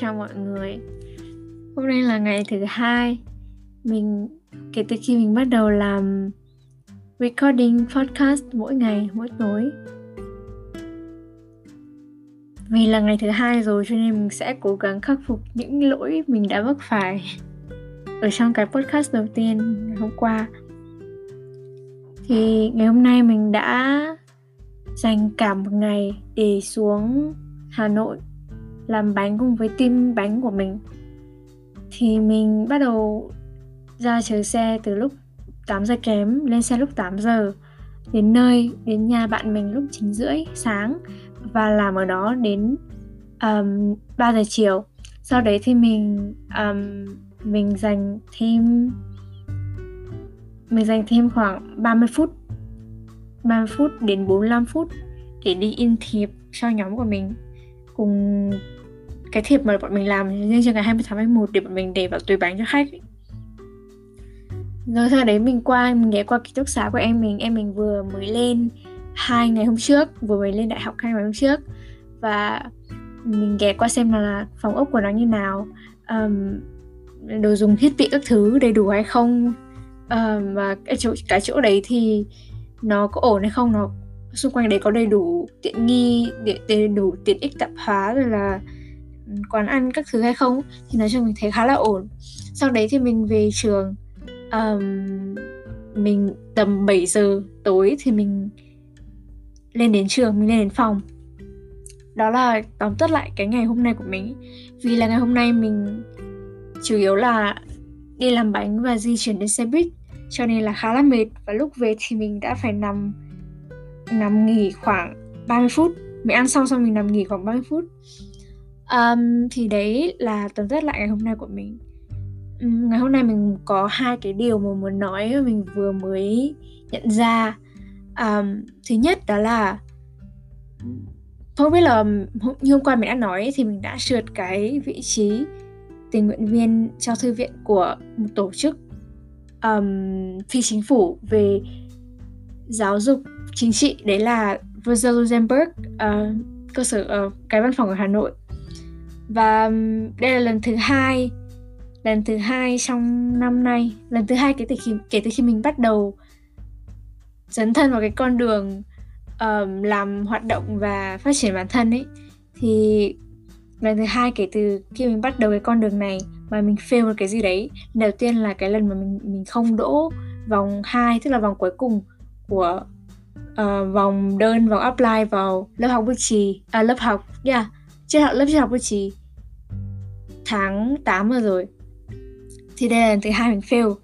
chào mọi người. Hôm nay là ngày thứ hai. Mình kể từ khi mình bắt đầu làm recording podcast mỗi ngày, mỗi tối. Vì là ngày thứ hai rồi cho nên mình sẽ cố gắng khắc phục những lỗi mình đã vấp phải Ở trong cái podcast đầu tiên ngày hôm qua. Thì ngày hôm nay mình đã dành cả một ngày để xuống Hà Nội làm bánh cùng với team bánh của mình. Thì mình bắt đầu ra chờ xe từ lúc 8 giờ kém lên xe lúc 8 giờ đến nơi đến nhà bạn mình lúc 9 rưỡi sáng và làm ở đó đến um, 3 giờ chiều. Sau đấy thì mình um, mình dành thêm mình dành thêm khoảng 30 phút 30 phút đến 45 phút để đi in thiệp cho nhóm của mình cùng cái thiệp mà bọn mình làm riêng cho ngày 20 tháng 11 để bọn mình để vào túi bánh cho khách rồi sau đấy mình qua mình ghé qua ký túc xá của em mình. Em mình vừa mới lên hai ngày hôm trước vừa mới lên đại học hai ngày hôm trước. Và mình ghé qua xem là phòng ốc của nó như nào um, đồ dùng thiết bị các thứ đầy đủ hay không. Um, và cái chỗ cái chỗ đấy thì nó có ổn hay không nó xung quanh đấy có đầy đủ tiện nghi đầy đủ tiện ích tạp hóa rồi là quán ăn các thứ hay không thì nói chung mình thấy khá là ổn. Sau đấy thì mình về trường um, mình tầm 7 giờ tối thì mình lên đến trường mình lên đến phòng. Đó là tóm tắt lại cái ngày hôm nay của mình vì là ngày hôm nay mình chủ yếu là đi làm bánh và di chuyển đến xe buýt cho nên là khá là mệt. Và lúc về thì mình đã phải nằm nằm nghỉ khoảng 30 phút. Mình ăn xong xong mình nằm nghỉ khoảng 30 phút um, thì đấy là tóm tắt lại ngày hôm nay của mình. Um, ngày hôm nay mình có hai cái điều mà muốn nói mà mình vừa mới nhận ra. Um, thứ nhất đó là không biết là như hôm qua mình đã nói thì mình đã trượt cái vị trí tình nguyện viên cho thư viện của một tổ chức um, phi chính phủ về giáo dục chính trị. Đấy là Rosa Luxemburg uh, cơ sở uh, cái văn phòng ở Hà Nội và đây là lần thứ hai lần thứ hai trong năm nay lần thứ hai kể từ khi kể từ khi mình bắt đầu dấn thân vào cái con đường um, làm hoạt động và phát triển bản thân ấy. Thì lần thứ hai kể từ khi mình bắt đầu cái con đường này mà mình fail một cái gì đấy. Đầu tiên là cái lần mà mình mình không đỗ vòng 2 tức là vòng cuối cùng của uh, vòng đơn vòng apply vào lớp học bút chì à lớp học yeah triết học lớp triết học bút chì tháng 8 vừa rồi. Thì đây là lần thứ hai mình fail.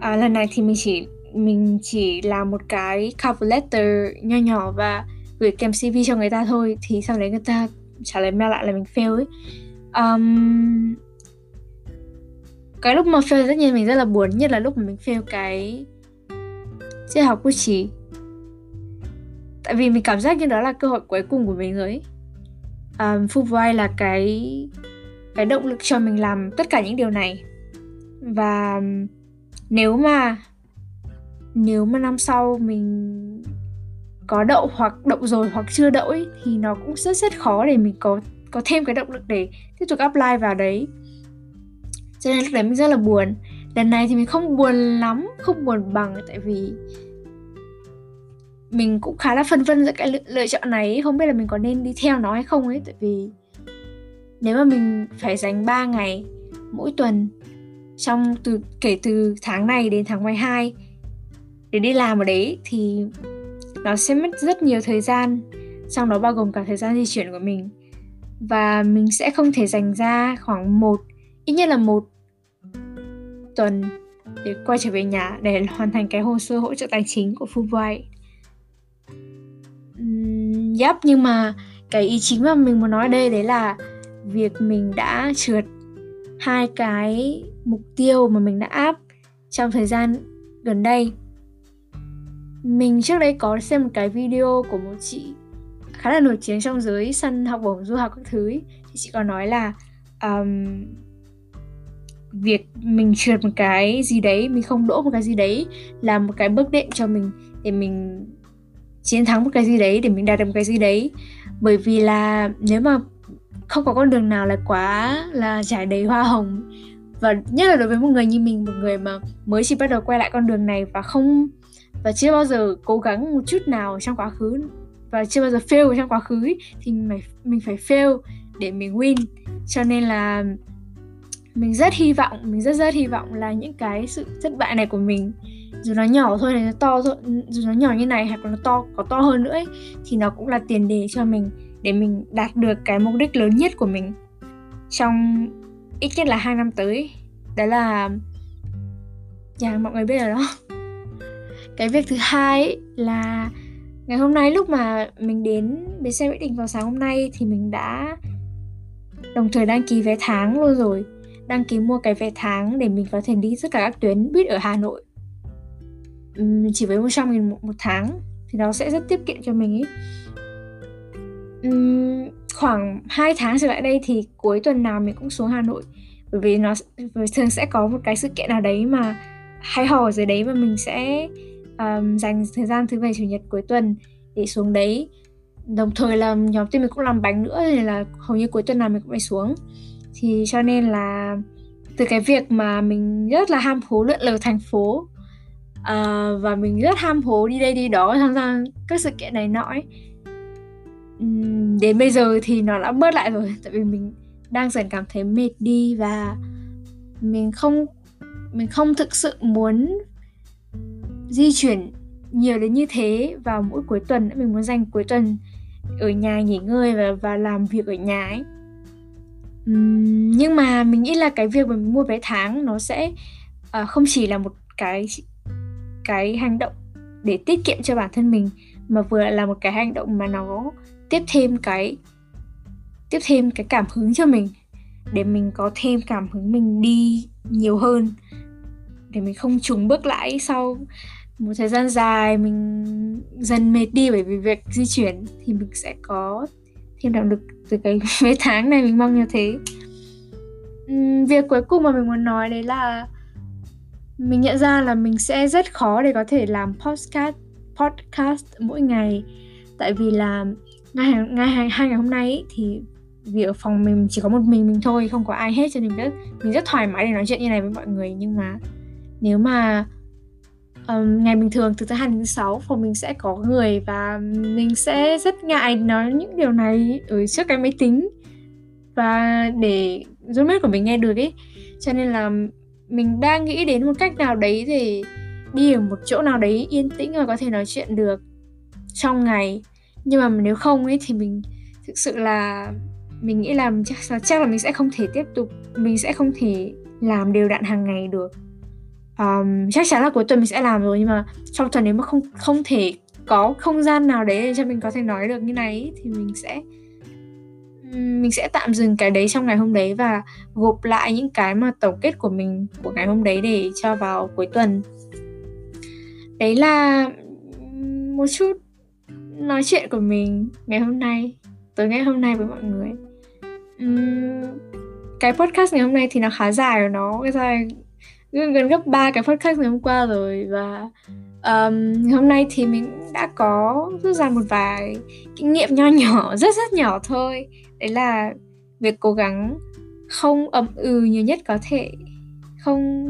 À, lần này thì mình chỉ mình chỉ làm một cái cover letter nho nhỏ và gửi kèm CV cho người ta thôi. Thì sau đấy người ta trả lời mail lại là mình fail ấy. Um, cái lúc mà fail tất nhiên mình rất là buồn nhất là lúc mà mình fail cái triết học của chị tại vì mình cảm giác như đó là cơ hội cuối cùng của mình rồi ấy. Um, Fulbright là cái cái động lực cho mình làm tất cả những điều này. Và nếu mà nếu mà năm sau mình có đậu hoặc đậu rồi hoặc chưa đậu ấy, thì nó cũng rất rất khó để mình có có thêm cái động lực để tiếp tục apply vào đấy. Cho nên lúc đấy mình rất là buồn. Lần này thì mình không buồn lắm không buồn bằng tại vì mình cũng khá là phân vân giữa cái lựa, lựa chọn này không biết là mình có nên đi theo nó hay không ấy. Tại vì nếu mà mình phải dành 3 ngày mỗi tuần trong từ kể từ tháng này đến tháng 12 để đi làm ở đấy thì nó sẽ mất rất nhiều thời gian. Trong đó bao gồm cả thời gian di chuyển của mình. Và mình sẽ không thể dành ra khoảng một ít nhất là một tuần để quay trở về nhà để hoàn thành cái hồ sơ hỗ trợ tài chính của Fulbright. Uhm, yep, nhưng mà cái ý chính mà mình muốn nói ở đây đấy là việc mình đã trượt hai cái mục tiêu mà mình đã áp trong thời gian gần đây mình trước đây có xem một cái video của một chị khá là nổi tiếng trong giới săn học bổng du học các thứ ấy. thì chị có nói là um, việc mình trượt một cái gì đấy mình không đỗ một cái gì đấy là một cái bước đệm cho mình để mình chiến thắng một cái gì đấy để mình đạt được một cái gì đấy. Bởi vì là nếu mà không có con đường nào là quá là trải đầy hoa hồng. Và nhất là đối với một người như mình một người mà mới chỉ bắt đầu quay lại con đường này và không và chưa bao giờ cố gắng một chút nào trong quá khứ và chưa bao giờ fail trong quá khứ ấy, thì mình phải mình phải fail để mình win. Cho nên là mình rất hy vọng mình rất rất hy vọng là những cái sự thất bại này của mình dù nó nhỏ thôi hay nó to thôi dù nó nhỏ như này hoặc là nó to có to hơn nữa ấy, thì nó cũng là tiền đề cho mình để mình đạt được cái mục đích lớn nhất của mình trong ít nhất là hai năm tới. Đó là dạ mọi người biết rồi đó. Cái việc thứ hai ấy là ngày hôm nay lúc mà mình đến bến xe mỹ đình vào sáng hôm nay thì mình đã đồng thời đăng ký vé tháng luôn rồi. Đăng ký mua cái vé tháng để mình có thể đi tất cả các tuyến buýt ở Hà Nội chỉ với 100 nghìn một, một tháng thì nó sẽ rất tiết kiệm cho mình ấy um, khoảng 2 tháng trở lại đây thì cuối tuần nào mình cũng xuống Hà Nội. Bởi vì nó bởi thường sẽ có một cái sự kiện nào đấy mà hay hò ở dưới đấy và mình sẽ um, dành thời gian thứ bảy chủ nhật cuối tuần để xuống đấy. Đồng thời là nhóm team mình cũng làm bánh nữa nên là hầu như cuối tuần nào mình cũng phải xuống. Thì cho nên là từ cái việc mà mình rất là ham hố lượn lờ thành phố Ờ, và mình rất ham hố đi đây đi đó tham gia các sự kiện này nọ ấy. Đến bây giờ thì nó đã bớt lại rồi tại vì mình đang dần cảm thấy mệt đi và mình không mình không thực sự muốn di chuyển nhiều đến như thế vào mỗi cuối tuần mình muốn dành cuối tuần ở nhà nghỉ ngơi và và làm việc ở nhà ấy. Uhm, nhưng mà mình nghĩ là cái việc mà mình mua vé tháng nó sẽ uh, không chỉ là một cái cái hành động để tiết kiệm cho bản thân mình, mà vừa là một cái hành động mà nó tiếp thêm cái, tiếp thêm cái cảm hứng cho mình, để mình có thêm cảm hứng mình đi nhiều hơn, để mình không trùng bước lại sau một thời gian dài mình dần mệt đi bởi vì việc di chuyển, thì mình sẽ có thêm động lực từ cái mấy tháng này mình mong như thế. Việc cuối cùng mà mình muốn nói đấy là mình nhận ra là mình sẽ rất khó để có thể làm podcast podcast mỗi ngày. Tại vì là ngay ngày hai, hai ngày hôm nay ý, thì vì ở phòng mình chỉ có một mình mình thôi không có ai hết cho nên mình rất mình rất thoải mái để nói chuyện như này với mọi người. Nhưng mà nếu mà um, ngày bình thường từ thứ hai đến thứ sáu phòng mình sẽ có người và mình sẽ rất ngại nói những điều này ở trước cái máy tính và để roommate của mình nghe được ấy. Cho nên là mình đang nghĩ đến một cách nào đấy để đi ở một chỗ nào đấy yên tĩnh và có thể nói chuyện được trong ngày. Nhưng mà nếu không ấy thì mình thực sự là mình nghĩ là chắc, là chắc là mình sẽ không thể tiếp tục mình sẽ không thể làm đều đặn hàng ngày được. Um, chắc chắn là cuối tuần mình sẽ làm rồi nhưng mà trong tuần nếu mà không không thể có không gian nào đấy để cho mình có thể nói được như này thì mình sẽ mình sẽ tạm dừng cái đấy trong ngày hôm đấy và gộp lại những cái mà tổng kết của mình của ngày hôm đấy để cho vào cuối tuần. Đấy là một chút nói chuyện của mình ngày hôm nay tối ngày hôm nay với mọi người. Uhm, cái podcast ngày hôm nay thì nó khá dài rồi nó dài gần gấp ba cái podcast ngày hôm qua rồi và um, hôm nay thì mình đã có rút ra một vài kinh nghiệm nho nhỏ rất rất nhỏ thôi. Đấy là việc cố gắng không ậm ừ nhiều nhất có thể không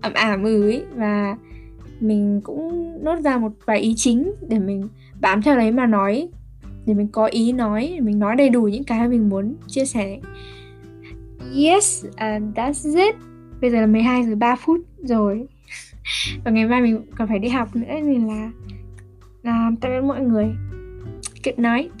ẩm ảm ừ ấy và mình cũng nốt ra một vài ý chính để mình bám theo đấy mà nói để mình có ý nói để mình nói đầy đủ những cái mình muốn chia sẻ. Yes and that's it. Bây giờ là 12 giờ 3 phút rồi và ngày mai mình còn phải đi học nữa nên là làm tạm biệt mọi người, good night.